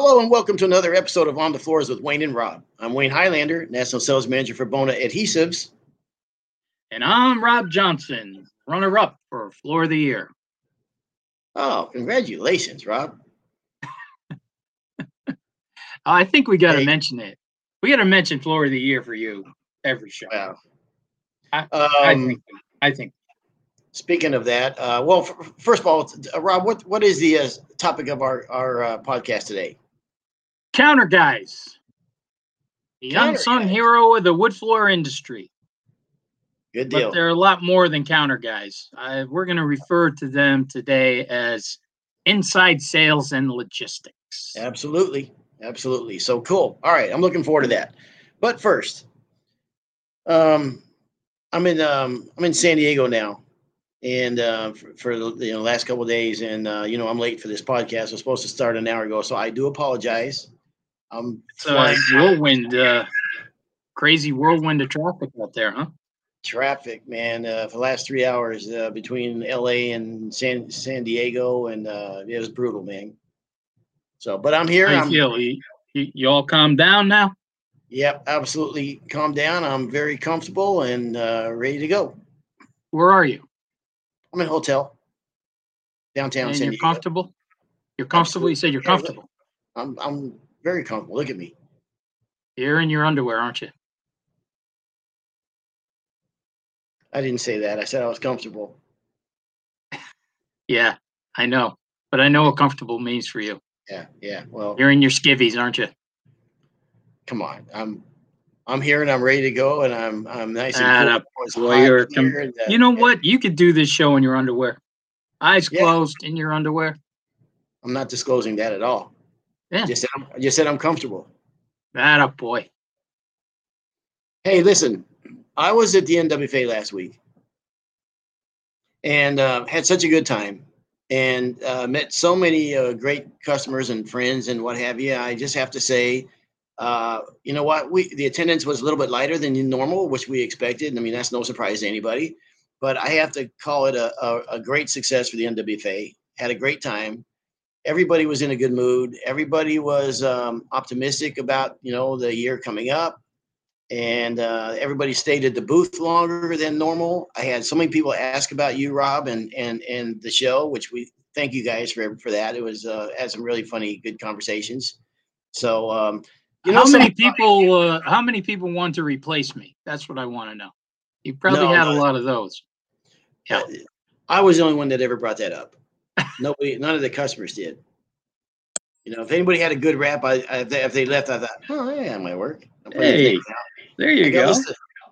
Hello and welcome to another episode of On the Floors with Wayne and Rob. I'm Wayne Highlander, National Sales Manager for Bona Adhesives. And I'm Rob Johnson, runner up for Floor of the Year. Oh, congratulations, Rob. I think we got to Hey. mention it. We got to mention Floor of the Year for you every show. Wow. I, I Um, think. I think. speaking of that, uh, well, f- first of all, uh, Rob, what, what is the uh, topic of our, our uh, podcast today? Counter guys, the Counter unsung guys. hero of the wood floor industry. Good deal. But they're a lot more than counter guys. I, we're going to refer to them today as inside sales and logistics. Absolutely. Absolutely. So cool. All right. I'm looking forward to that. But first, um, I'm in um, I'm in San Diego now, and uh, for, for the you know, last couple of days, and uh, you know I'm late for this podcast. I was supposed to start an hour ago, so I do apologize. I'm It's a flying whirlwind, uh, crazy whirlwind of traffic out there, huh? traffic, man, uh, for the last three hours uh, between LA and San San Diego, and uh, it was brutal, man. So, but I'm here. You I'm, feel? You, you, you all calm down now? Yep, absolutely. Calm down. I'm very comfortable and uh, ready to go. Where are you? I'm in a hotel downtown and San you're Diego. comfortable? You're comfortable? You said you're comfortable. I'm I'm very comfortable. Look at me. You're in your underwear, aren't you? I didn't say that. I said I was comfortable. Yeah, I know. But I know what comfortable means for you. Yeah, yeah. Well, You're in your skivvies, aren't you? come on. I'm I'm here and I'm ready to go and I'm I'm nice and Atta cool. It's boy, hot you're a here and, uh, You know yeah, what? You could do this show in your underwear. Eyes Yeah. closed in your underwear. I'm not disclosing that at all. Yeah. Just said I'm, I just said I'm comfortable. That a boy. Hey, listen, I was at the NWFA last week and uh, had such a good time and uh, met so many uh, great customers and friends and what have you. I just have to say, uh, you know what? We the attendance was a little bit lighter than normal, which we expected. I mean, that's no surprise to anybody. But I have to call it a, a, a great success for the NWFA. Had a great time. Everybody was in a good mood. Everybody was um, optimistic about you know the year coming up and uh, everybody stayed at the booth longer than normal. I had so many people ask about you, Rob, and and and the show, which we thank you guys for for that. It was uh, had some really funny, good conversations. So, um, you know, how many people? Uh, how many people want to replace me? That's what I want to know. You probably No, had a lot of those. Yeah. uh, I was the only one that ever brought that up. Nobody, none of the customers did. You know, if anybody had a good rap, I, I if, they, if they left, I thought, oh yeah, that might work. I'll put it Hey. There you a go. of,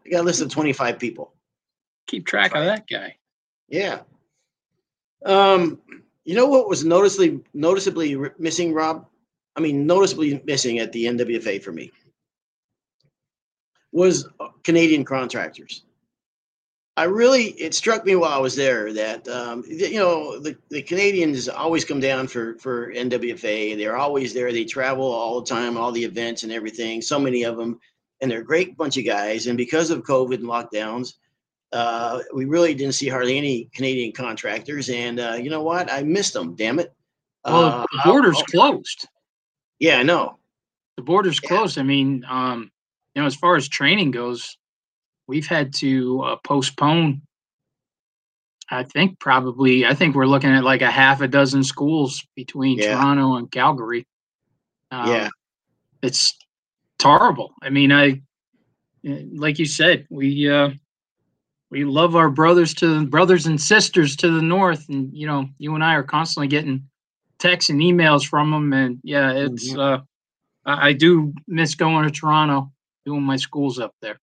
I got a list of twenty five people. Keep track of that guy. Yeah. Um, you know what was noticeably noticeably missing, Rob? I mean, noticeably missing at the NWFA for me was uh, Canadian contractors. I really, it struck me while I was there that um, you know the, the Canadians always come down for for NWFA. They're always there. They travel all the time, all the events and everything. So many of them, and they're a great bunch of guys. And because of COVID and lockdowns, uh, we really didn't see hardly any Canadian contractors. And uh, you know what? I missed them. Damn it. Well, Uh, the border's I'll- closed. yeah, I know. The border's Yeah. closed. I mean, um, you know, as far as training goes, we've had to uh, postpone. I think probably. I think we're looking at like a half a dozen schools between Yeah. Toronto and Calgary. Um, yeah, it's terrible. I mean, I eh, like you said, we uh we love our brothers to brothers and sisters to the north, and you know, you and I are constantly getting texts and emails from them, and yeah, it's Mhm. uh I, I do miss going to Toronto, doing my schools up there.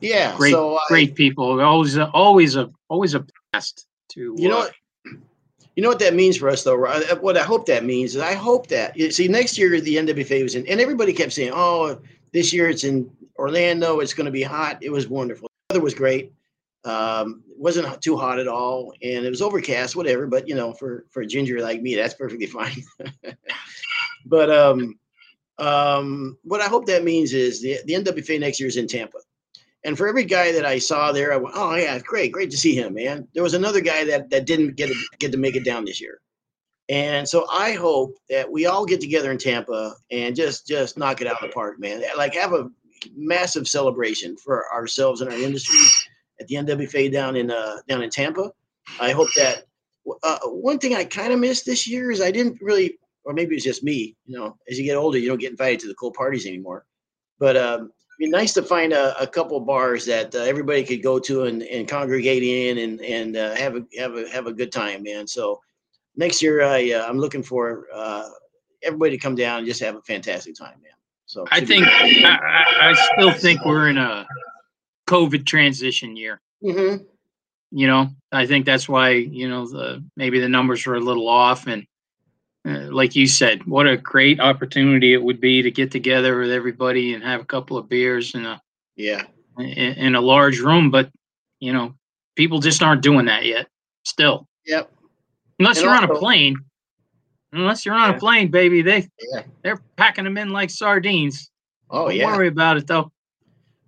Yeah. Great, so I, great people, always a, always a always a blast to You know uh, what? You know what that means for us, though. Uh, What I hope that means is I hope that you see next year the NWFA was in, and everybody kept saying, "Oh, this year it's in Orlando. It's going to be hot." It was wonderful. The weather was great. Um, it wasn't too hot at all, and it was overcast, whatever. But you know, for for a ginger like me, that's perfectly fine. but um, um, what I hope that means is the the NWFA next year is in Tampa. And for every guy that I saw there, I went, "Oh yeah, great, great to see him, man." There was another guy that that didn't get get to make it down this year, And so I hope that we all get together in Tampa and just just knock it out of the park, man. Like have a massive celebration for ourselves and our industry at the NWFA down in uh, down in Tampa. I hope that uh, one thing I kind of missed this year is I didn't really, or maybe it's just me. You know, as you get older, you don't get invited to the cool parties anymore. But um, be nice to find a, a couple bars that uh, everybody could go to and, and congregate in and and uh, have a have a have a good time, man. So next year, I uh, I'm looking for uh, everybody to come down and just have a fantastic time, man. So I think I, I, still think we're in a COVID transition year. Mm-hmm. You know, I think that's why you know the maybe the numbers were a little off, and uh, like you said, what a great opportunity it would be to get together with everybody and have a couple of beers in a yeah in, in a large room. But you know, people just aren't doing that yet. Still. Yep. Unless and you're also, on a plane. Unless you're on yeah. a plane, baby, they yeah. they're packing them in like sardines. Oh Don't yeah. worry about it though.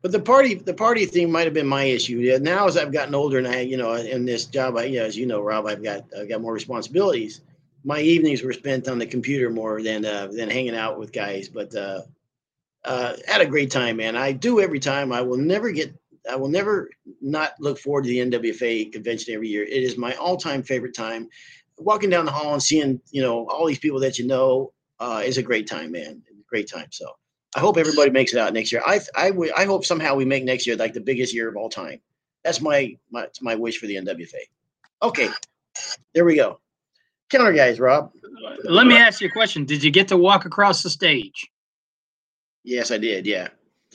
But the party, the party thing might have been my issue. Now as I've gotten older and I, you know, in this job, I, you know, as you know, Rob, I've got I've got more responsibilities. My evenings were spent on the computer more than uh, than hanging out with guys. But uh, uh, had a great time, man. I do every time. I will never get. I will never not look forward to the NWFA convention every year. It is my all-time favorite time. Walking down the hall and seeing, you know, all these people that you know uh, is a great time, man. Great time. So I hope everybody makes it out next year. I I, I hope somehow we make next year like the biggest year of all time. That's my my my wish for the NWFA. Okay, there we go. Counter guys, Rob. Let me ask you a question. Did you get to walk across the stage? Yes, I did. Yeah.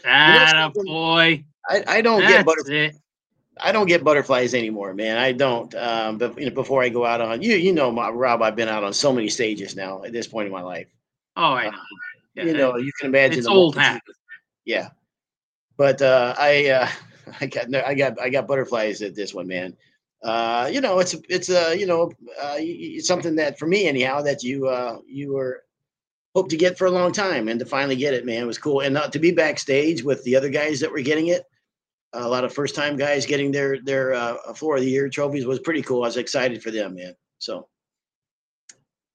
Ah, boy. I, I don't That's get butterflies. I don't get butterflies anymore, man. I don't. Um, but you know, before I go out on you, you know, my, Rob, I've been out on so many stages now at this point in my life. Oh, I know. Yeah, you know, you can imagine. It's old hat. Yeah, but uh, I uh, I got I got I got butterflies at this one, man. Uh, you know, it's it's uh, you know uh, it's something that for me anyhow that you uh, you were hope to get for a long time, and to finally get it, man, was cool. And not to be backstage with the other guys that were getting it. A lot of first time guys getting their their uh, floor of the year trophies was pretty cool. I was excited for them, man. So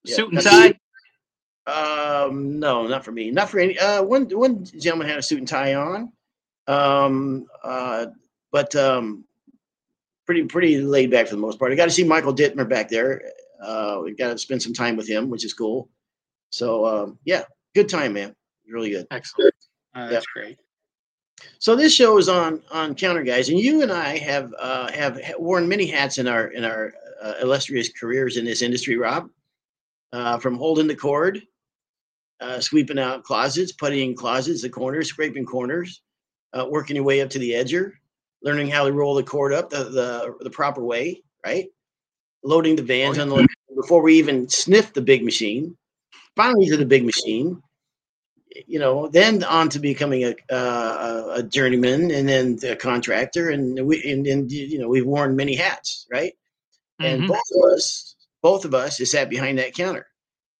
yeah, suit and tie. Um, no, not for me. Not for any. Uh, one one gentleman had a suit and tie on. Um, uh, but um, pretty pretty laid back for the most part. I got to see Michael Dittmer back there. Uh, we got to spend some time with him, which is cool. So um, yeah, good time, man. Really good. Excellent. Uh, that's yeah. great. So this show is on on Counter Guys, and you and I have uh, have worn many hats in our in our uh, illustrious careers in this industry, Rob. Uh, from holding the cord uh, sweeping out closets, puttying closets, the corners, scraping corners, uh, working your way up to the edger, learning how to roll the cord up the, the, the proper way, right? Loading the vans, oh, unloading before we even sniff the big machine. Finally to the big machine, you know, then on to becoming a, uh, a journeyman and then a contractor. And we, and, and, you know, we've worn many hats, right? Mm-hmm. And both of us, both of us is sat behind that counter.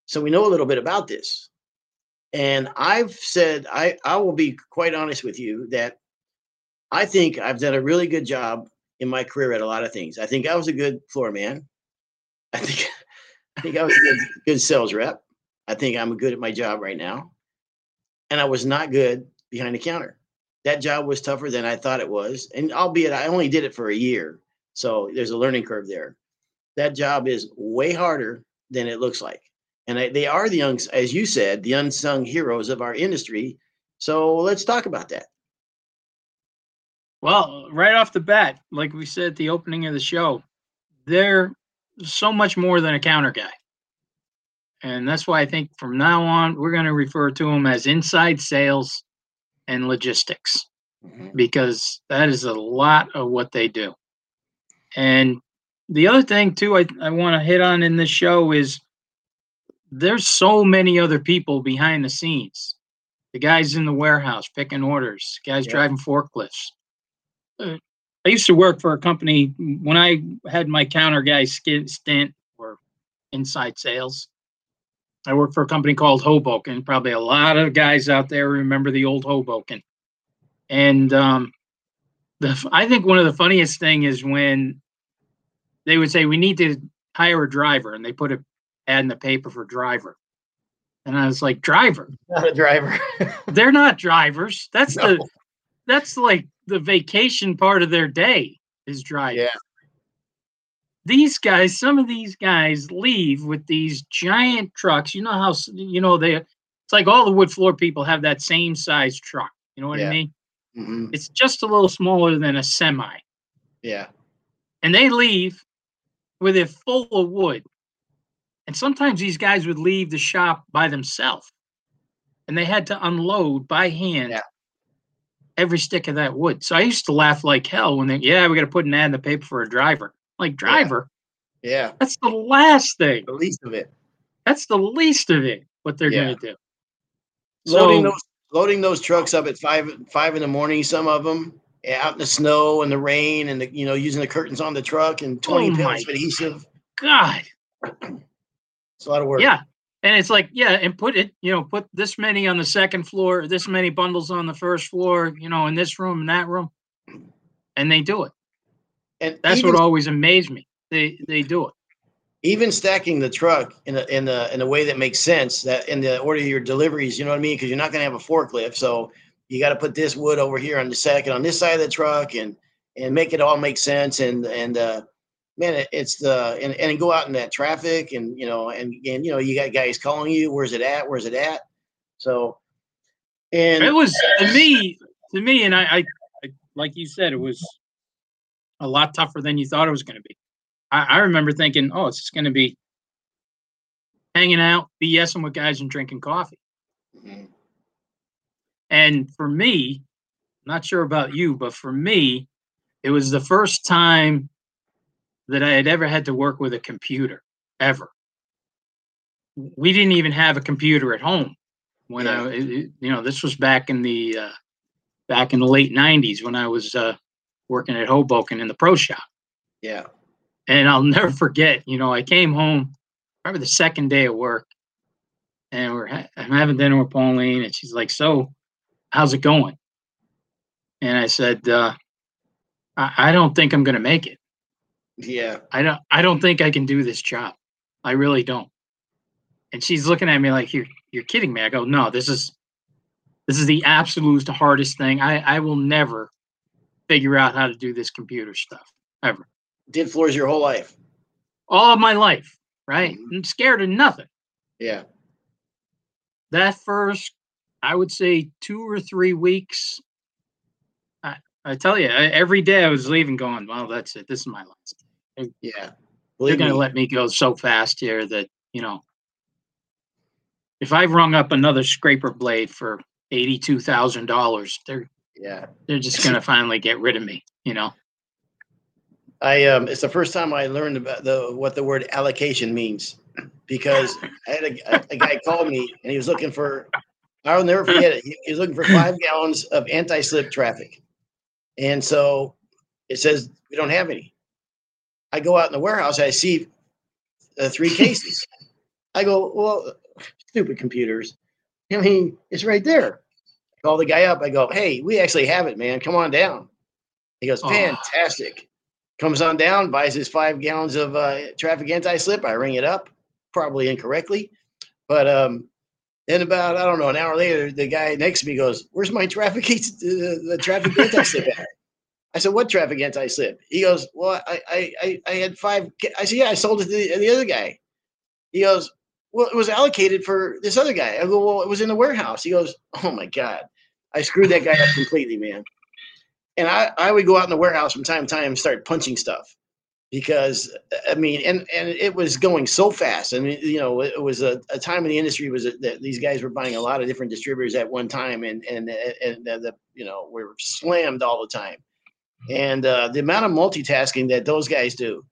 So we know a little bit about this. And I've said, I, I will be quite honest with you that I think I've done a really good job in my career at a lot of things. I think I was a good floor man. I think I think I was a good, good sales rep. I think I'm good at my job right now. And I was not good behind the counter. That job was tougher than I thought it was. And albeit I only did it for a year. So there's a learning curve there. That job is way harder than it looks like and I, they are the young, as you said, the unsung heroes of our industry. So let's talk about that. Well, right off the bat, like we said at the opening of the show, they're so much more than a counter guy. And that's why I think from now on, we're going to refer to them as inside sales and logistics mm-hmm. because that is a lot of what they do. And the other thing, too, I, I want to hit on in this show is there's so many other people behind the scenes. The guys in the warehouse picking orders, guys yeah. driving forklifts. Uh, I used to work for a company when I had my counter guy stint or inside sales. I worked for a company called Hoboken. Probably a lot of guys out there remember the old Hoboken. And um, the I think one of the funniest thing is when they would say we need to hire a driver, and they put a ad in the paper for driver. And I was like, driver? Not a driver. They're not drivers. That's No. the that's like the vacation part of their day is driving. Yeah. These guys, some of these guys leave with these giant trucks. You know how you know they it's like all the wood floor people have that same size truck. You know what Yeah. I mean? hmm It's just a little smaller than a semi. Yeah. and they leave with it full of wood. And sometimes these guys would leave the shop by themselves and they had to unload by hand Yeah. Every stick of that wood. So I used to laugh like hell when they, yeah, we got to put an ad in the paper for a driver. Like, driver, Yeah. that's the last thing. The least of it. That's the least of it, what they're Yeah. going to do. Loading So- those loading those trucks up at five five in the morning. Some of them eh, out in the snow and the rain, and the, you know using the curtains on the truck and twenty Oh pounds of adhesive. God. It's a lot of work. Yeah. And it's like, yeah, and put it, you know, put this many on the second floor, this many bundles on the first floor, you know, in this room and that room. And they do it. and That's even, what always amazed me. They they do it. even stacking the truck in a in a in a way that makes sense. That in the order of your deliveries, you know what I mean? Because you're not going to have a forklift, so you got to put this wood over here on the second on this side of the truck, and and make it all make sense. And and uh, man, it's the and and go out in that traffic, and you know, and and you know, you got guys calling you, where's it at? Where's it at? So, and It was to me, to me, and I, I I- like you said, it was a lot tougher than you thought it was going to be. I, I remember thinking, oh, it's just going to be hanging out, BSing with guys and drinking coffee. Mhm. And for me, not sure about you, but for me, it was the first time that I had ever had to work with a computer ever. We didn't even have a computer at home when I, it- it- you know, this was back in the uh, back in the late '90s when I was uh, working at Hoboken in the pro shop. yeah, And I'll never forget, you know, I came home probably the second day of work and we're ha- I'm having dinner with Pauline and she's like, so how's it going? And I said, uh, I, I don't think I'm going to make it. Yeah, I don't, I don't think I can do this job. I really don't. And she's looking at me like, you're, you're kidding me. I go, no, this is, this is the absolute hardest thing. I, I will never figure out how to do this computer stuff ever. did floors your whole life. all of my life, right? Mhm. I'm scared of nothing. Yeah, That first, I would say two or three weeks. I, I tell you, I, every day I was leaving going, well, that's it. This is my last. Yeah. They're going to let me go so fast here that, you know, if I've rung up another scraper blade for $82,000, they're, yeah. they're just going to finally get rid of me, you know? I um, it's the first time I learned about the what the word allocation means because I had a, a, guy call me and he was looking for I'll never forget it. He, he was looking for five gallons of anti-slip traffic, and so it says we don't have any. I go out in the warehouse, I see uh, three cases. I go, well, stupid computers. I mean, it's right there. I Call the guy up. I go, hey, we actually have it, man. Come on down. He goes, Aw. fantastic. Comes on down, buys his five gallons of uh, traffic anti-slip. I ring it up, probably incorrectly, but um, then about I don't know an hour later, the guy next to me goes, "Where's my traffic the, the traffic anti-slip at?" I said, "What traffic anti-slip?" He goes, "Well, I I I, I had five. ca-" I said, "Yeah, I sold it to the, the other guy." He goes, "Well, it was allocated for this other guy." I go, "Well, it was in the warehouse." He goes, "Oh my god, I screwed that guy up completely, man." And I I would go out in the warehouse from time to time and start punching stuff because uh, I mean, and and it was going so fast. I mean, you know, it was a, a time in the industry was that these guys were buying a lot of different distributors at one time, and and and the you know we were slammed all the time, and uh, the amount of multitasking that those guys do,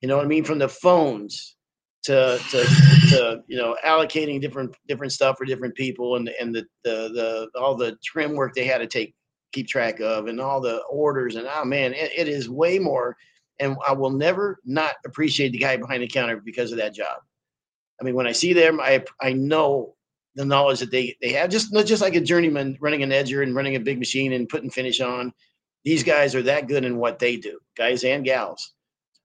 you know what I mean, from the phones to to to you know allocating different different stuff for different people, and and the the the all the trim work they had to take keep track of, and all the orders, and oh man, it, it is way more and I will never not appreciate the guy behind the counter because of that job. I mean, when I see them, I I know the knowledge that they they have. Just just like a journeyman running an edger and running a big machine and putting finish on. These guys are that good in what they do, guys and gals.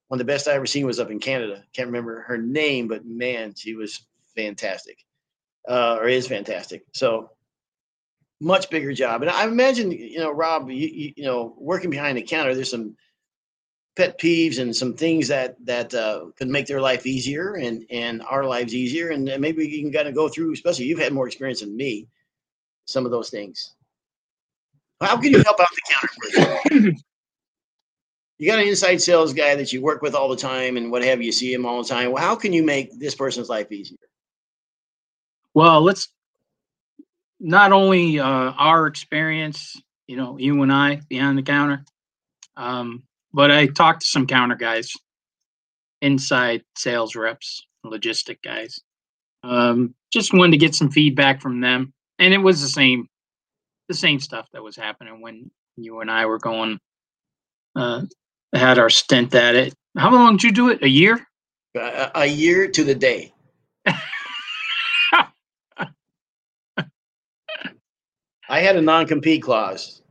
one of the best I ever seen was up in Canada. Can't remember her name, but man, she was fantastic, uh, or is fantastic. So much bigger job. And I imagine, you know, Rob, you, you, know, working behind the counter, there's some pet peeves and some things that that uh, could make their life easier and and our lives easier. And, and maybe you can kind of go through, especially you've had more experience than me, some of those things. How can you help out the counter you got an inside sales guy that you work with all the time and what have you, see him all the time. Well, how can you make this person's life easier? Well, let's not only uh, our experience, you know, you and I behind the counter, um, but I talked to some counter guys, inside sales reps, logistic guys. Um, just wanted to get some feedback from them, and it was the same, the same stuff that was happening when you and I were going, uh, had our stint at it. How long did you do it? A year? A, a year to the day. I had a non-compete clause,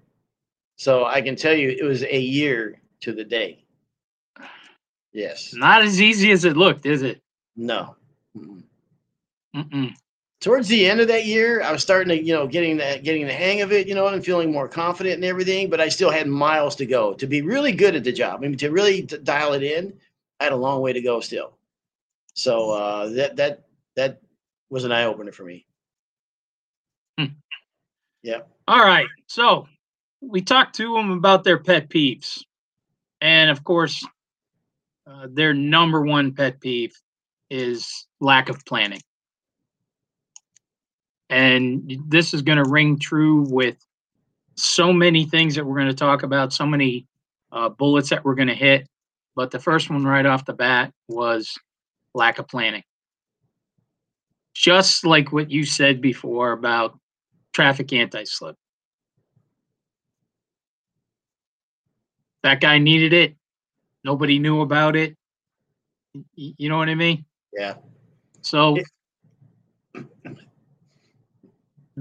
so I can tell you it was a year to the day. Yes. Not as easy as it looked, is it? No. Mm-mm. Mm-mm. Towards the end of that year, I was starting to, you know, getting that, getting the hang of it, you know, and feeling more confident and everything. But I still had miles to go to be really good at the job. I mean, to really dial it in, I had a long way to go still. So uh, that that that was an eye opener for me. Hmm. Yeah. All right. So we talked to them about their pet peeves. And of course, uh, their number one pet peeve is lack of planning. And this is going to ring true with so many things that we're going to talk about, so many uh, bullets that we're going to hit. But the first one right off the bat was lack of planning. Just like what you said before about traffic anti slip. That guy needed it. Nobody knew about it. You know what I mean? Yeah. So If-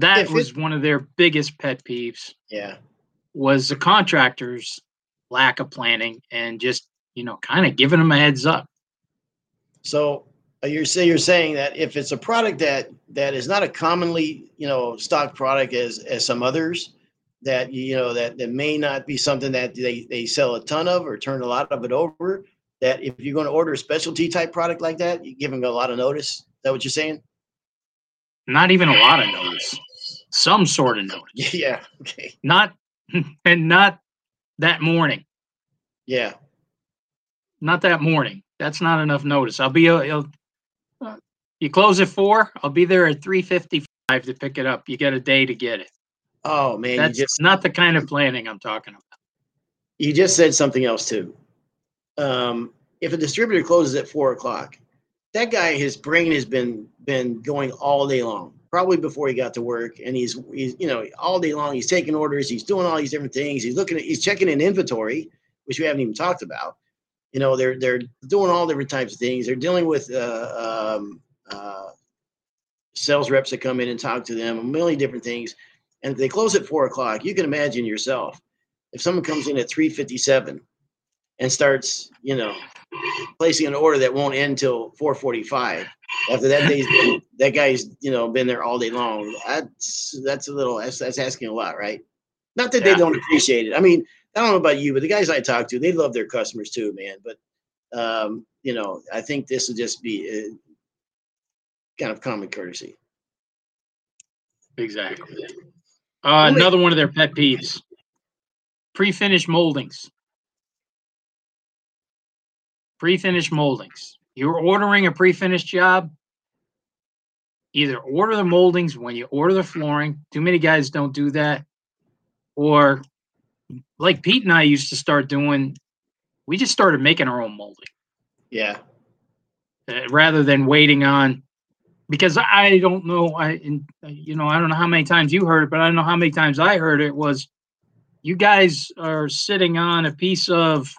that if it- was one of their biggest pet peeves. Yeah. was the contractors lack of planning and just you know kind of giving them a heads up. So uh, you're say you're saying that if it's a product that that is not a commonly you know stock product as as some others that you know that that may not be something that they they sell a ton of or turn a lot of it over that if you're going to order a specialty type product like that you give them a lot of notice? Is that what you're saying? Not even a lot of notice some sort of notice. Yeah okay. Not and not that morning. Yeah. Not that morning. That's not enough notice. I'll be uh, uh, you close at four i'll be there at 3.55 to pick it up. You get a day to get it. Oh man that's just not the kind of planning i'm talking about. You just said something else too. Um, if a distributor closes at four o'clock, that guy, his brain has been been going all day long, probably before he got to work, and he's he's you know all day long he's taking orders, he's doing all these different things, he's looking at he's checking in inventory, which we haven't even talked about. You know, they're they're doing all different types of things. They're dealing with uh, um, uh, sales reps that come in and talk to them, a million different things. And if they close at four o'clock, you can imagine yourself if someone comes in at 357 and starts, you know, placing an order that won't end till 445 after that day's that guy's, you know, been there all day long. That's that's a little that's, that's asking a lot, right? Not that Yeah. they don't appreciate it. I mean, I don't know about you, but the guys I talk to, they love their customers too, man. But um, you know, I think this will just be uh, kind of common courtesy. exactly uh, another one of their pet peeves pre-finished moldings pre-finished moldings. You're ordering a pre-finished job either order the moldings when you order the flooring. Too many guys don't do that. Or like pete and i used to start doing we just started making our own molding. Yeah. uh, rather than waiting on because I don't know I you know I don't know how many times you heard it but I don't know how many times I heard it was you guys are sitting on a piece of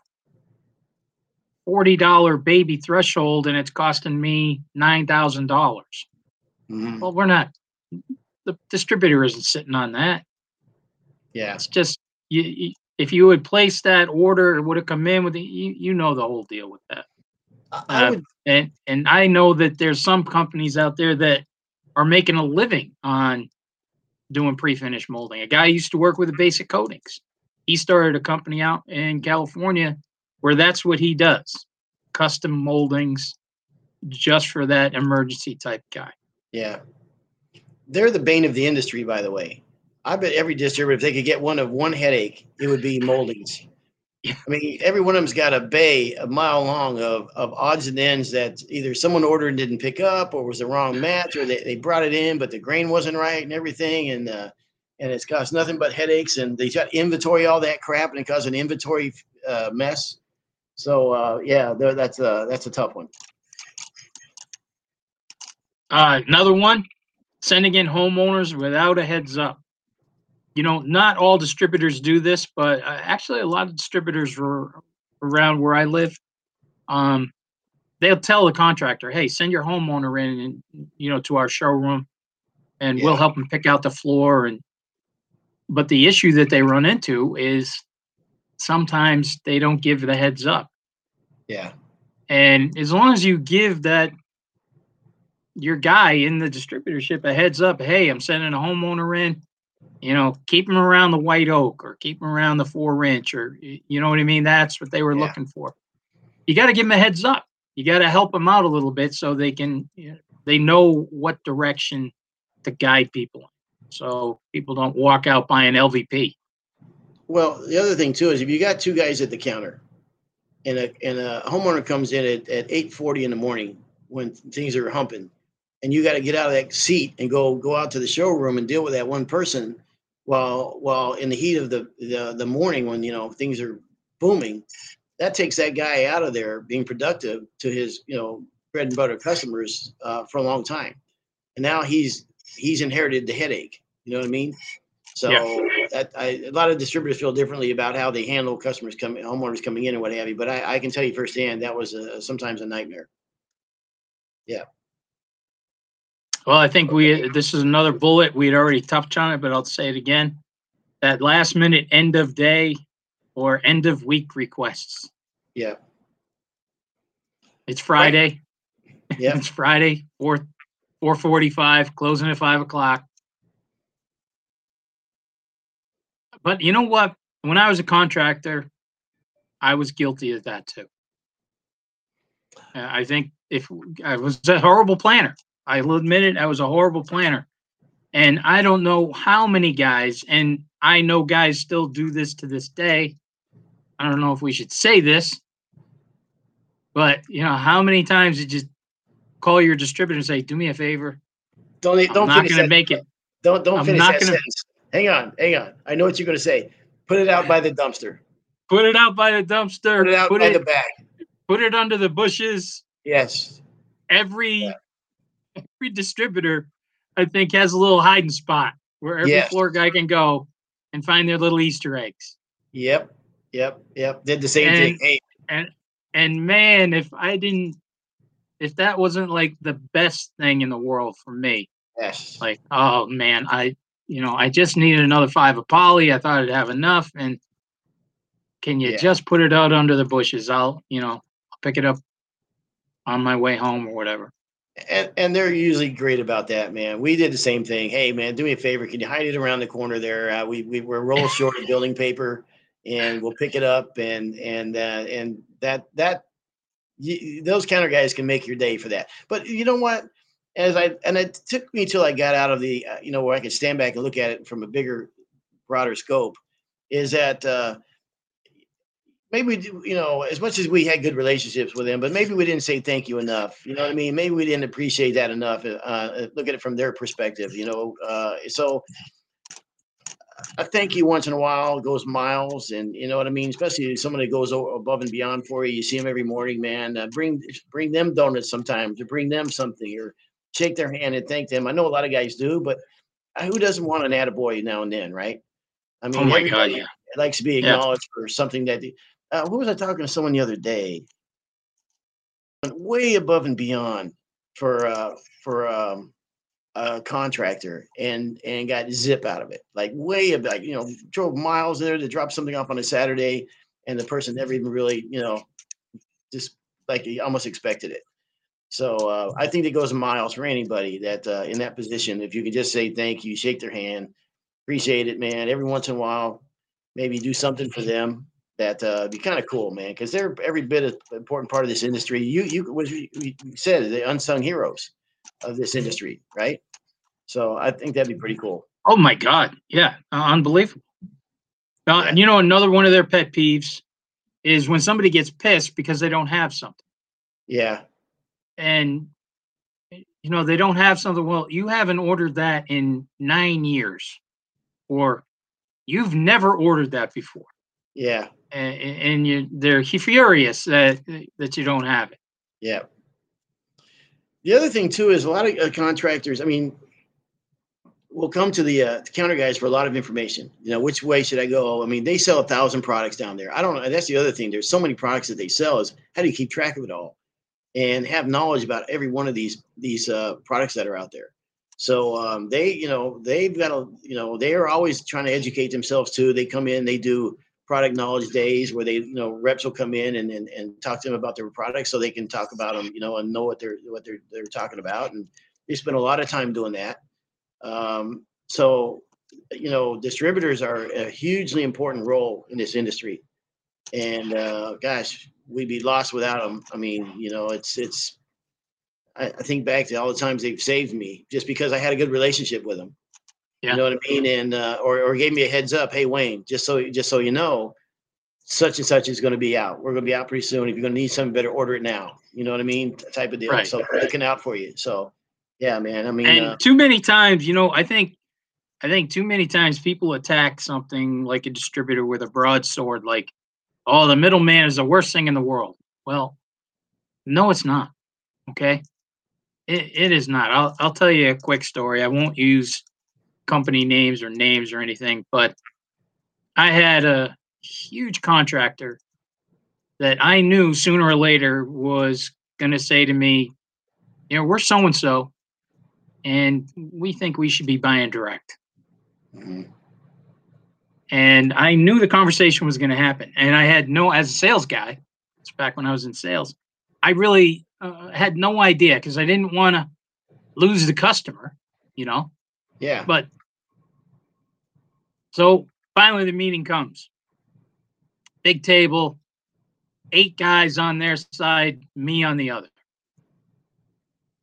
$40 baby threshold and it's costing me $9,000. Mhm. Well, we're not the distributor isn't sitting on that. Yeah. It's just you, you if you had placed that order, it would have come in with the, you, you know the whole deal with that. I, I Uh, would, And and I know that there's some companies out there that are making a living on doing pre-finished molding. A guy used to work with the basic coatings. He started a company out in California where that's what he does. Custom moldings just for that emergency type guy. yeah. They're the bane of the industry, by the way. I bet every distributor, if they could get one of one headache, it would be moldings. Yeah. I mean, every one of them's got a bay a mile long of, of odds and ends that either someone ordered and didn't pick up, or was the wrong match, or they, they brought it in, but the grain wasn't right and everything. And, uh, and it's caused nothing but headaches. And they got inventory all that crap and it caused an inventory uh, mess. So, uh, yeah, tha- that's a, that's a tough one. Uh, another one, sending in homeowners without a heads up. You know, not all distributors do this, but uh, actually a lot of distributors were around where I live. Um, they'll tell the contractor, "Hey, send your homeowner in, and you know, to our showroom, and we'll help them pick out the floor." And but the issue that they run into is sometimes they don't give the heads up. Yeah. And as long as you give that your guy in the distributorship a heads up, hey, I'm sending a homeowner in, you know, keep him around the white oak or keep him around the four inch or you know what I mean? That's what they were Yeah. looking for. You got to give them a heads up. You got to help them out a little bit so they can, you know, they know what direction to guide people. So people don't walk out buying LVP. Well, the other thing too is if you got two guys at the counter, and a and a homeowner comes in at, at eight forty in the morning when things are humping, and you got to get out of that seat and go go out to the showroom and deal with that one person, while while in the heat of the the, the morning when you know things are booming, that takes that guy out of there being productive to his you know bread and butter customers uh, for a long time, and now he's he's inherited the headache. You know what I mean? So that I, a lot of distributors feel differently about how they handle customers coming, homeowners coming in and what have you. But I, I can tell you firsthand that was a, sometimes a nightmare. Yeah. Well, I think we, this is another bullet. We had already touched on it, but I'll say it again. That last minute end of day or end of week requests. Yeah, It's Friday. yeah, It's Friday, four, four forty-five, closing at five o'clock. But you know what? When I was a contractor, I was guilty of that too. Uh, I think if I was a horrible planner, I will admit it, I was a horrible planner. And I don't know how many guys, and I know guys still do this to this day. I don't know if we should say this, but you know, how many times did you just call your distributor and say, "Do me a favor, don't I'm don't not going to make it." Don't don't I'm finish not that gonna- sentence. Hang on, hang on. I know what you're going to say. Put it out by the dumpster. Put it out by the dumpster. Put it out put by it, the bag. put it under the bushes. Yes. Every Yeah. every distributor, I think, has a little hiding spot where every Yes. floor guy can go and find their little Easter eggs. Yep. Yep. Yep. Did the same And- thing. Hey, And and man, if I didn't, if that wasn't like the best thing in the world for me, yes. like oh man, I you know I just needed another five of poly. I thought I'd have enough, and can you Yeah. just put it out under the bushes? I'll you know I'll pick it up on my way home or whatever. And and they're usually great about that, man. We did the same thing. Hey, man, do me a favor. Can you hide it around the corner there? Uh, we we we're roll short of building paper, and we'll pick it up. And and uh, and that that y those counter guys can make your day for that. But you know what? As I and it took me till I got out of the uh, you know where I could stand back and look at it from a bigger, broader scope. Is that uh, maybe you know as much as we had good relationships with them but maybe we didn't say thank you enough you know what i mean maybe we didn't appreciate that enough uh, uh, look at it from their perspective you know uh, so a thank you once in a while goes miles and you know what i mean especially someone that goes above and beyond for you you see them every morning man uh, bring bring them donuts sometimes or bring them something or shake their hand and thank them i know a lot of guys do but uh, who doesn't want an attaboy now and then right i mean Oh my god, yeah. likes to be Yeah. acknowledged for something that uh, who was I talking to someone the other day? Way above and beyond for uh for um a contractor and and got zip out of it, like way like you know drove miles there to drop something off on a Saturday, and the person never even really you know just like he almost expected it. So uh, I think it goes miles for anybody that uh, in that position. If you can just say thank you, shake their hand, appreciate it, man. Every once in a while, maybe do something for them. That uh, be kind of cool, man, because they're every bit of important part of this industry. You you was you said the unsung heroes of this industry, right? So I think that'd be pretty cool. Oh my God, yeah, uh, unbelievable. Uh, And you know, another one of their pet peeves is when somebody gets pissed because they don't have something. Yeah, and you know they don't have something well you haven't ordered that in nine years or you've never ordered that before yeah, and, and you they're furious that that you don't have it yeah. The other thing too is a lot of uh, contractors. I mean, will come to the uh, counter guys for a lot of information. You know, which way should I go? I mean, they sell a thousand products down there. I don't know. That's the other thing. There's so many products that they sell. Is how do you keep track of it all? And have knowledge about every one of these these uh, products that are out there. So um, they, you know, they've got a, you know, they are always trying to educate themselves too. They come in, they do product knowledge days where they, you know, reps will come in and, and, and talk to them about their products so they can talk about them, you know, and know what they're what they're they're talking about. And they spend a lot of time doing that. Um, so, you know, distributors are a hugely important role in this industry. And uh, gosh, we'd be lost without them. I mean, you know, it's it's. I, I think back to all the times they've saved me just because I had a good relationship with them. Yeah. You know what I mean? And uh, or or gave me a heads up. Hey Wayne, just so just so you know, such and such is going to be out. We're going to be out pretty soon. If you're going to need something, better order it now. You know what I mean? Type of deal. Right, so looking out for you. So yeah, man. I mean, and uh, too many times you know i think i think too many times people attack something like a distributor with a broadsword like oh the middleman is the worst thing in the world. Well no it's not okay? It, it is not. I'll, I'll tell you a quick story. I won't use company names or names or anything but i had a huge contractor that i knew sooner or later was going to say to me you know we're so and so and we think we should be buying direct. Mhm, and I knew the conversation was going to happen. And I had no, as a sales guy, it's back when I was in sales, I really uh, had no idea because I didn't want to lose the customer, you know. yeah, But so finally, the meeting comes. Big table, eight guys on their side, me on the other.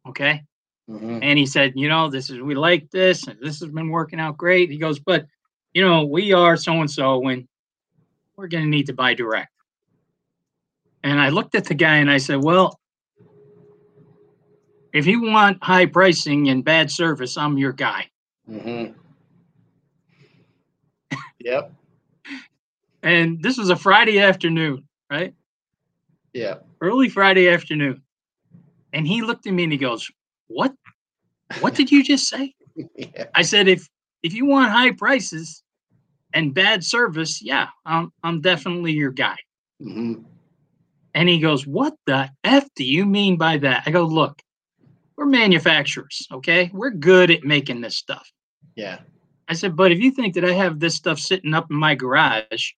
Okay. mhm, and he said, you know, this is we like this, and this has been working out great. He goes, but you know, we are so and so when we're going to need to buy direct. And I looked at the guy and I said, well, if you want high pricing and bad service, I'm your guy. Mm-hmm. Yep. And this was a Friday afternoon, right? Yeah. Early Friday afternoon. And he looked at me and he goes, "What? What did you just say?" Yeah. I said, if if you want high prices and bad service, yeah, I'm I'm definitely your guy. mhm, And he goes, What the F do you mean by that? I go, Look, we're manufacturers, okay? We're good at making this stuff. Yeah. I said, But if you think that I have this stuff sitting up in my garage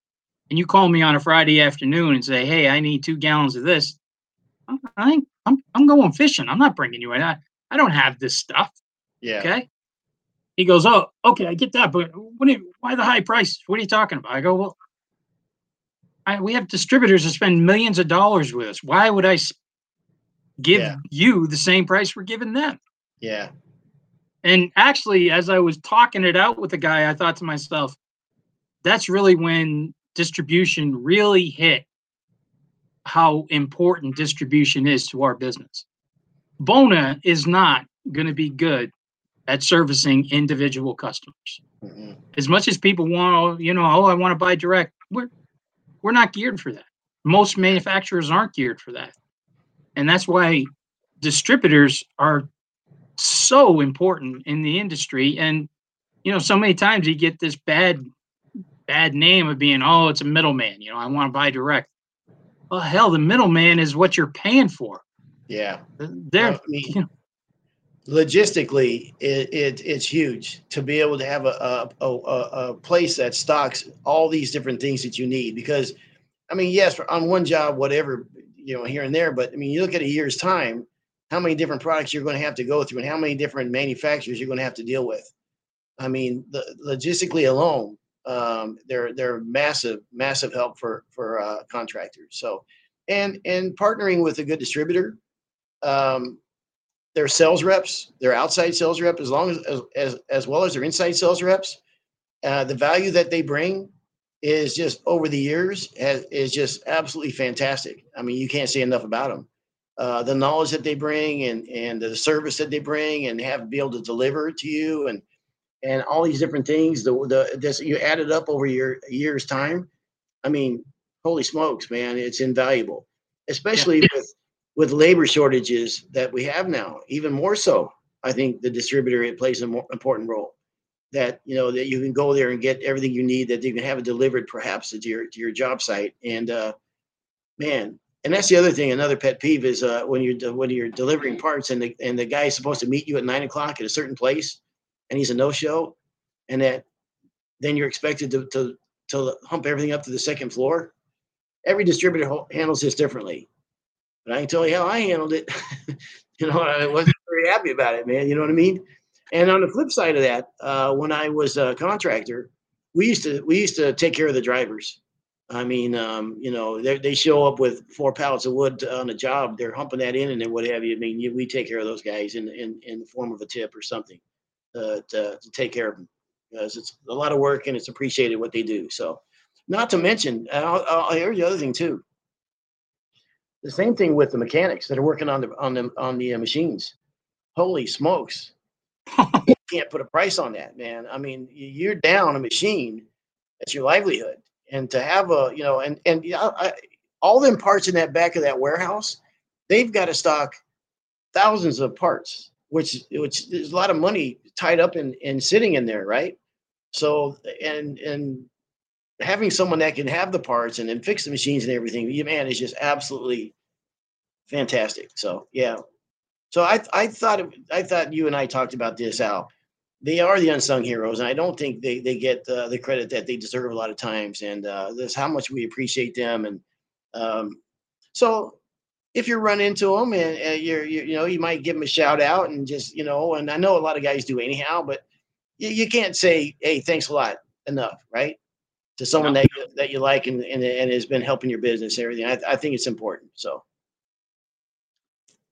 and you call me on a Friday afternoon and say, Hey, I need two gallons of this, I'm, I ain't- I'm, I'm going fishing. I'm not bringing you in. I, I don't have this stuff. Yeah. Okay. He goes, Oh, okay, I get that, but what you, why the high price? What are you talking about? I go, Well, I, we have distributors that spend millions of dollars with us. Why would I give Yeah. you the same price we're giving them? Yeah. And actually, as I was talking it out with the guy, I thought to myself, that's really when distribution really hit how important distribution is to our business. Bona is not going to be good at servicing individual customers. mhm, As much as people want, you know, oh, I want to buy direct, we're we're not geared for that. Most manufacturers aren't geared for that. And that's why distributors are so important in the industry. And you know, so many times you get this bad bad name of being, oh, it's a middleman. You know, I want to buy direct. Well, hell, the middleman is what you're paying for. Yeah. They're I mean, you know, logistically it, it, it's huge to be able to have a, a, a, a place that stocks all these different things that you need because i mean yes on one job whatever you know here and there but i mean you look at a year's time how many different products you're going to have to go through and how many different manufacturers you're going to have to deal with. I mean the, logistically alone um, they're they're massive massive help for for uh, contractors. So and and partnering with a good distributor um, their sales reps, their outside sales rep, as long as as as well as their inside sales reps, uh, the value that they bring is just over the years has, is just absolutely fantastic. I mean, you can't say enough about them. Uh, the knowledge that they bring and and the service that they bring and have be able to deliver to you and and all these different things. The the this you add it up over your year's time. I mean, holy smokes, man, it's invaluable, especially yeah. with with labor shortages that we have now, even more so. I think the distributor it plays an important role. That you know that you can go there and get everything you need. That you can have it delivered, perhaps to your to your job site. And uh, man, and that's the other thing. Another pet peeve is uh, when you're when you're delivering parts and the and the guy is supposed to meet you at nine o'clock at a certain place, and he's a no show, and that then you're expected to to to hump everything up to the second floor. Every distributor handles this differently but I can tell you how I handled it. you know, I wasn't very happy about it, man. You know what I mean? And on the flip side of that, uh, when I was a contractor, we used to we used to take care of the drivers. I mean, um, you know, they show up with four pallets of wood on a job. They're humping that in and then what have you. I mean, you, we take care of those guys in, in, in the form of a tip or something uh, to, to take care of them because it's a lot of work and it's appreciated what they do. So, not to mention, I'll, I'll hear the other thing too. The same thing with the mechanics that are working on the on the on the uh, machines. Holy smokes! you can't put a price on that, man. I mean, you're down a machine. That's your livelihood, and to have a you know, and and I, all them parts in that back of that warehouse, they've got to stock thousands of parts, which which there's a lot of money tied up in in sitting in there, right? So and and having someone that can have the parts and then fix the machines and everything, man, is just absolutely fantastic. So yeah. So I I thought I thought you and I talked about this, Al. They are the unsung heroes, and I don't think they they get uh, the credit that they deserve a lot of times. And uh, this how much we appreciate them. And um, so if you run into them and you're, you you know you might give them a shout out and just you know and I know a lot of guys do anyhow, but you, you can't say hey thanks a lot enough, right? To someone that you, that you like and, and, and has been helping your business and everything. I, I think it's important. So.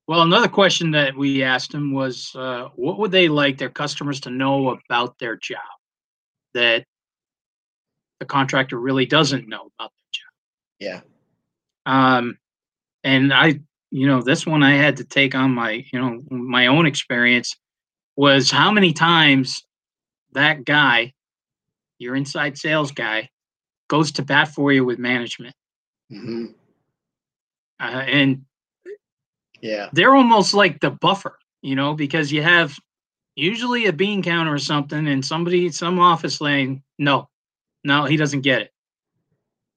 Well, another question that we asked him was, uh, what would they like their customers to know about their job that the contractor really doesn't know about their job? Yeah. Um, and I, you know, this one I had to take on my, you know, my own experience was how many times that guy your inside sales guy, goes to bat for you with management. Mm-hmm. Uh, and yeah, they're almost like the buffer, you know, because you have usually a bean counter or something, and somebody, some office lane, no, no, he doesn't get it.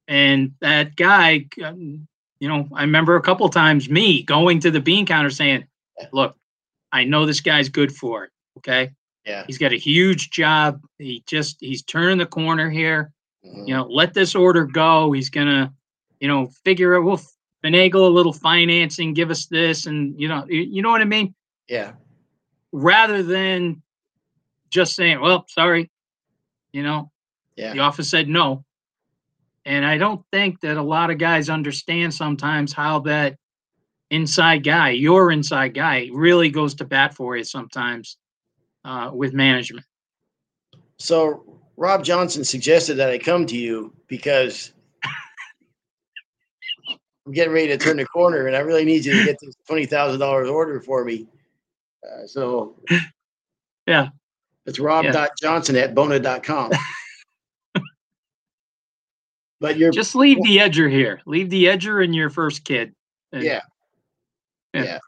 And that guy, um, you know, I remember a couple times me going to the bean counter saying, "Look, I know this guy's good for it. Okay, yeah. He's got a huge job. He just he's turning the corner here. Mm-hmm. You know, let this order go. He's gonna, you know, figure it. We'll finagle a little financing, give us this, and you know, you, you know what I mean? Yeah. Rather than just saying, "Well, sorry," you know, yeah. the office said no. And I don't think that a lot of guys understand sometimes how that inside guy, your inside guy, really goes to bat for you sometimes uh, with management. So Rob Johnson suggested that I come to you because I'm getting ready to turn the corner, and I really need you to get this twenty thousand dollars order for me. Uh, so, yeah, it's Rob yeah. Johnson at Bona.com. but you're just leave the edger here. Leave the edger in your first kid. And, yeah. yeah. yeah.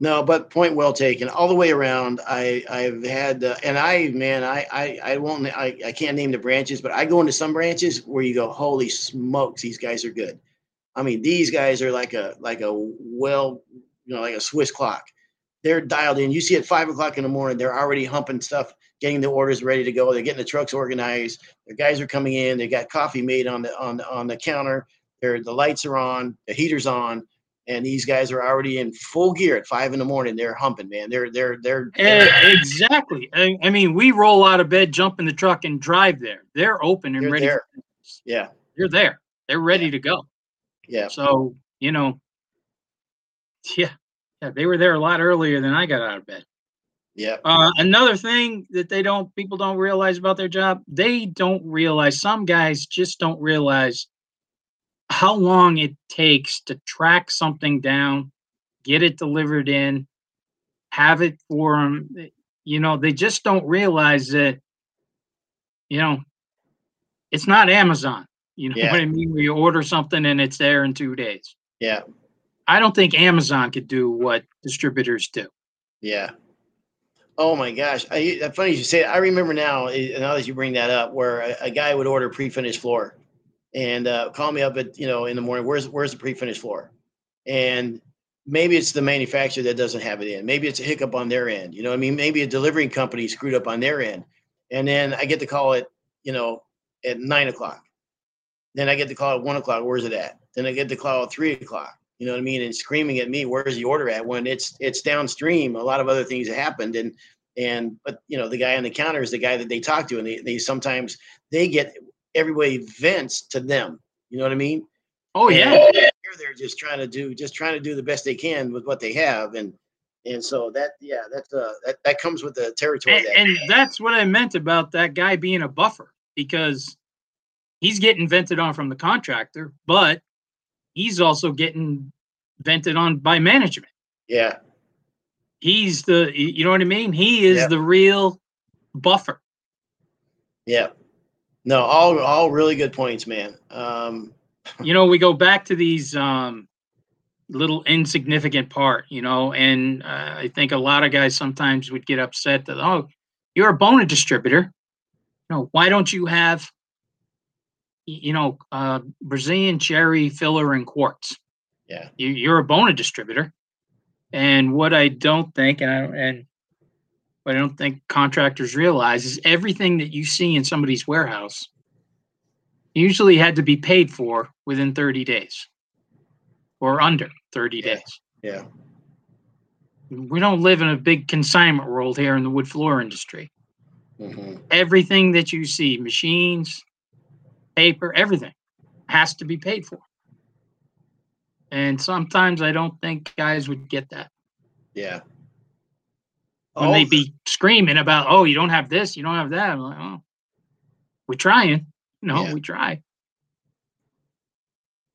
No, but point well taken. All the way around, I I've had uh, and I man, I I I won't I I can't name the branches, but I go into some branches where you go, holy smokes, these guys are good. I mean, these guys are like a like a well, you know, like a Swiss clock. they're dialed in. You see at five o'clock in the morning, they're already humping stuff, getting the orders ready to go. They're getting the trucks organized. The guys are coming in. They got coffee made on the on the, on the counter. They're, the lights are on, the heater's on, and these guys are already in full gear at five in the morning. They're humping, man. They're they're they're, they're exactly. I, I, mean, we roll out of bed, jump in the truck, and drive there. They're open and ready. There. Yeah, they're there. They're ready yeah. to go. Yeah. So you know, yeah, yeah, they were there a lot earlier than I got out of bed. Yeah. Uh, another thing that they don't people don't realize about their job, they don't realize some guys just don't realize how long it takes to track something down, get it delivered in, have it for them. You know, they just don't realize that, you know, it's not Amazon. You know Yeah. what I mean? Where you order something and it's there in two days. Yeah. I don't think Amazon could do what distributors do. Yeah. Oh my gosh! I, funny you say. I remember now. eh, Now that you bring that up, where a, a guy would order pre-finished floor, and uh, call me up at you know in the morning. Where's where's the pre-finished floor? And maybe it's the manufacturer that doesn't have it in. Maybe it's a hiccup on their end. You know, I mean, maybe a delivering company screwed up on their end, and then I get to call it. You know, at nine o'clock. Then I get the call at one o'clock. Where's it at? Then I get the call at three o'clock. You know what I mean? And screaming at me, where's the order at? When it's it's downstream, a lot of other things happened. And and but you know, the guy on the counter is the guy that they talk to, and they, they sometimes they get everybody vents to them. You know what I mean? Oh And yeah. here they're just trying to do just trying to do the best they can with what they have. And and so that yeah, that's uh that, that comes with the territory And, that and that's what I meant about that guy being a buffer because he's getting vented on from the contractor, but he's also getting vented on by management. yeah, He's the, you know what I mean? He is Yeah. the real buffer. yeah. No, all all really good points, man. Um You know, we go back to these um, little insignificant part, you know, and uh, I think a lot of guys sometimes would get upset that, oh, you're a Bona distributor. No, why don't you have, you know, uh, Brazilian cherry filler and quarts? Yeah. You, you're a Bona distributor. And what I don't think, and, I, and what I don't think contractors realize is everything that you see in somebody's warehouse usually had to be paid for within 30 days or under 30 Yeah. days. yeah. We don't live in a big consignment world here in the wood floor industry. hmm Everything that you see, machines, paper, everything has to be paid for. And sometimes I don't think guys would get that Yeah. When All they the- be screaming about, oh, you don't have this, you don't have that. I'm like, oh, we're trying. No, Yeah. we try.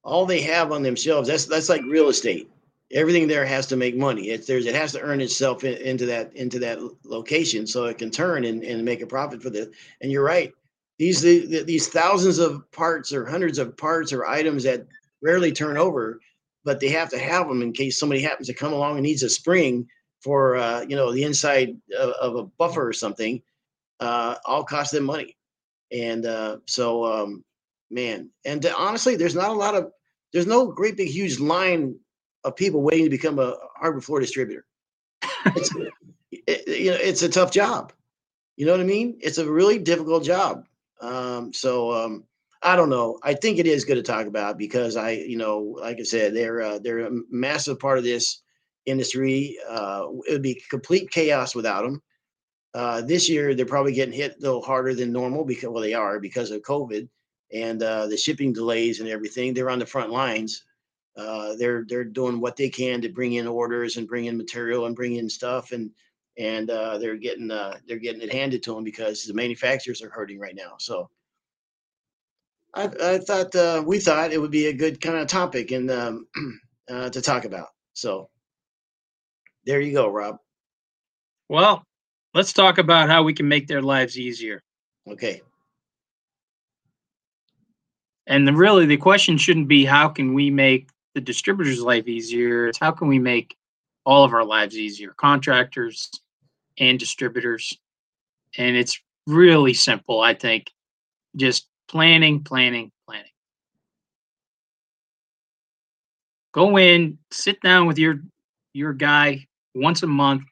all they have on themselves that's that's like real estate everything there has to make money it's there's it has to earn itself in, into that into that location so it can turn and, and make a profit for the and you're right these the, the- these thousands of parts or hundreds of parts or items that rarely turn over but they have to have them in case somebody happens to come along and needs a spring for uh, you know the inside of, of a buffer or something uh, all cost them money. And uh, so um, man and uh, honestly there's not a lot of there's no great big huge line of people waiting to become a hardwood floor distributor. It's, it, you know it's a tough job. You know what i mean? It's a really difficult job. Um, so um, i don't know. I think it is good to talk about because i you know like i said they're uh, they're a massive part of this industry uh, it would be complete chaos without them uh, this year they're probably getting hit a little harder than normal because well they are because of covid and uh, the shipping delays and everything. They're on the front lines. Uh, they're they're doing what they can to bring in orders and bring in material and bring in stuff and and uh, they're getting uh, they're getting it handed to them because the manufacturers are hurting right now. So I, I thought we thought it would be a good kind of topic and um, to talk about. So there you go, Rob. Well, let's talk about how we can make their lives easier. Okay. And the, really, the question shouldn't be how can we make the distributor's life easier? It's how can we make all of our lives easier, contractors and distributors. And it's really simple, I think. Just planning, planning, planning. Go in, sit down with your your guy once a month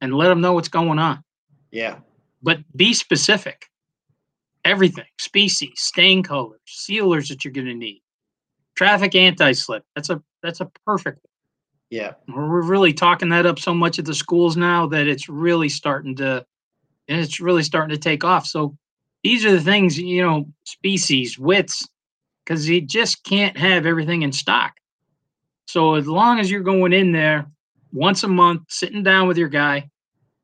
and let them know what's going on. Yeah. But be specific. Everything, species, stain colors, sealers that you're going to need, traffic anti-slip. That's a that's a perfect. One. Yeah. We're really talking that up so much at the schools now that it's really starting to and it's really starting to take off. So these are the things, you know, species, widths, because you just can't have everything in stock. So as long as you're going in there once a month, sitting down with your guy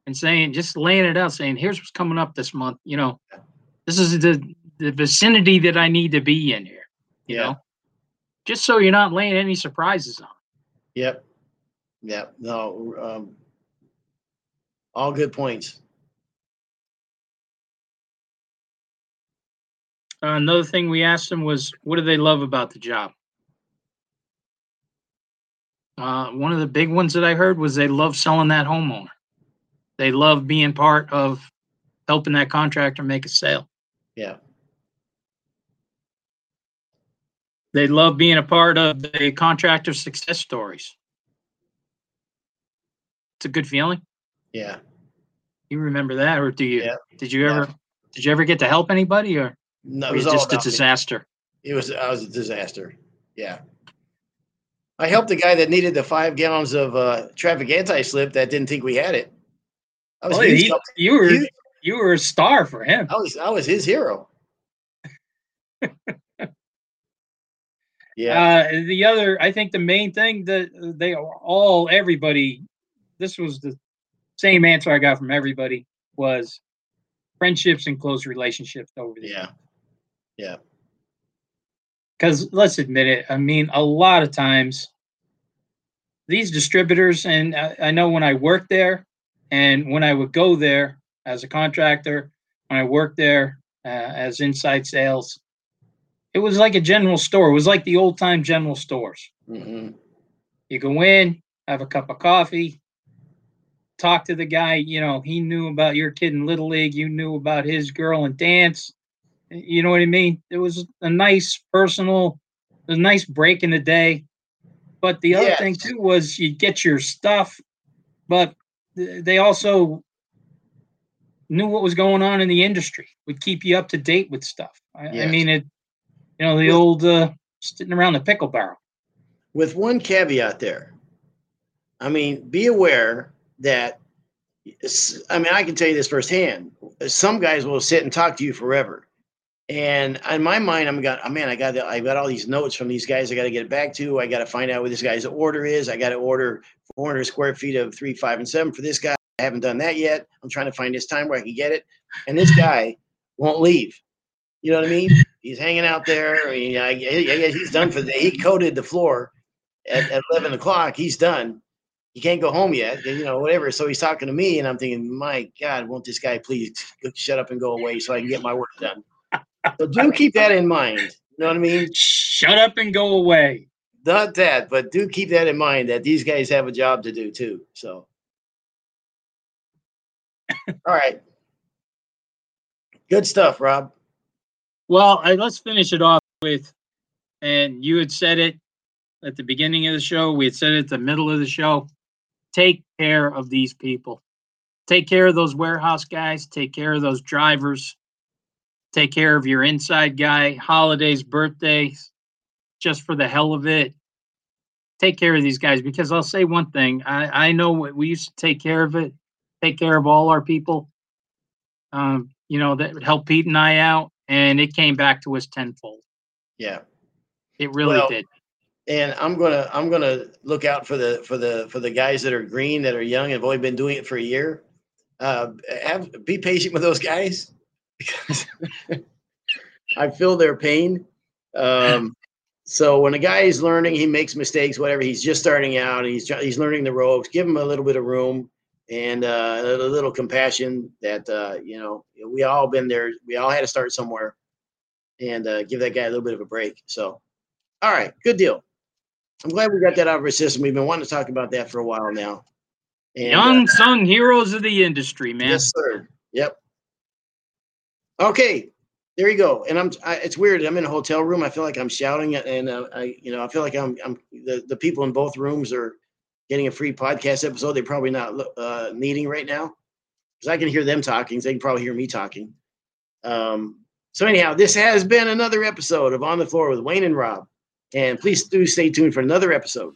and saying, just laying it out, saying, here's what's coming up this month, you know, this is the the vicinity that I need to be in here, you Yeah. know, just so you're not laying any surprises on. Yep. Yep. No. Um, all good points. Uh, another thing we asked them was, what do they love about the job? Uh, one of the big ones that I heard was they love selling that homeowner. They love being part of helping that contractor make a sale. Yeah. They love being a part of the contractor success stories. It's a good feeling. Yeah. You remember that, or do you? Yeah. Did you Yeah. ever? Did you ever get to help anybody, or No, it was was just a about me. disaster? It was I was a disaster. Yeah. I helped the guy that needed the five gallons of uh, traffic anti-slip that didn't think we had it. I was, Oh, he- you were huge- you were a star for him. I was I was his hero. yeah. Uh, the other, I think the main thing that they all, everybody, this was the same answer I got from everybody was friendships and close relationships over there. yeah. Yeah. Because let's admit it, I mean, a lot of times these distributors, and I, I know when I worked there and when I would go there as a contractor, when I worked there uh, as inside sales, it was like a general store. It was like the old time general stores. hmm You go in, have a cup of coffee, talk to the guy. You know, he knew about your kid in Little League. You knew about his girl in dance. You know what I mean? It was a nice personal, a nice break in the day. But the other thing too was you get your stuff, but they also knew what was going on in the industry. Would keep you up to date with stuff. I, I mean, it. You know, the With- old uh, sitting around the pickle barrel. With one caveat there. I mean, be aware that I mean, I can tell you this firsthand. Some guys will sit and talk to you forever. And in my mind, I'm got, oh man, I got, I got all these notes from these guys. I got to get it back to. I got to find out what this guy's order is. I got to order 400 square feet of three, five, and seven for this guy. I haven't done that yet. I'm trying to find this time where I can get it. And this guy won't leave. You know what I mean? He's hanging out there. I mean, I, he's done for the. He coated the floor at, at 11 o'clock. He's done. He can't go home yet, you know, whatever. So he's talking to me, and I'm thinking, my God, won't this guy please shut up and go away so I can get my work done? So do keep that in mind. You know what I mean? Shut up and go away. Not that, but do keep that in mind that these guys have a job to do too. So, all right. Good stuff, Rob. Well, I, let's finish it off with, and you had said it at the beginning of the show. We had said it at the middle of the show. Take care of these people. Take care of those warehouse guys. Take care of those drivers. Take care of your inside guy. Holidays, birthdays, just for the hell of it. Take care of these guys because I'll say one thing. I, I know we used to take care of it, take care of all our people. Um, you know, that would help Pete and I out, and it came back to us tenfold. Yeah. It really Well, did. and I'm gonna I'm gonna look out for the for the for the guys that are green that are young and have only been doing it for a year. Uh, have be patient with those guys because I feel their pain. Um, so when a guy is learning, he makes mistakes, whatever. He's just starting out. He's he's learning the ropes. Give him a little bit of room and uh, a little compassion. That uh, you know we all been there. We all had to start somewhere, and uh, give that guy a little bit of a break. So, all right, good deal. I'm glad we got that out of our system. We've been wanting to talk about that for a while now. And, uh, Young sung heroes of the industry, man. Yes, sir. Yep. Okay, there you go. And I'm. I, it's weird. I'm in a hotel room. I feel like I'm shouting, and uh, I, you know, I feel like I'm. I'm. The, the people in both rooms are getting a free podcast episode they're probably not uh, needing right now because I can hear them talking. So they can probably hear me talking. Um, so anyhow, this has been another episode of On the Floor with Wayne and Rob. And please do stay tuned for another episode.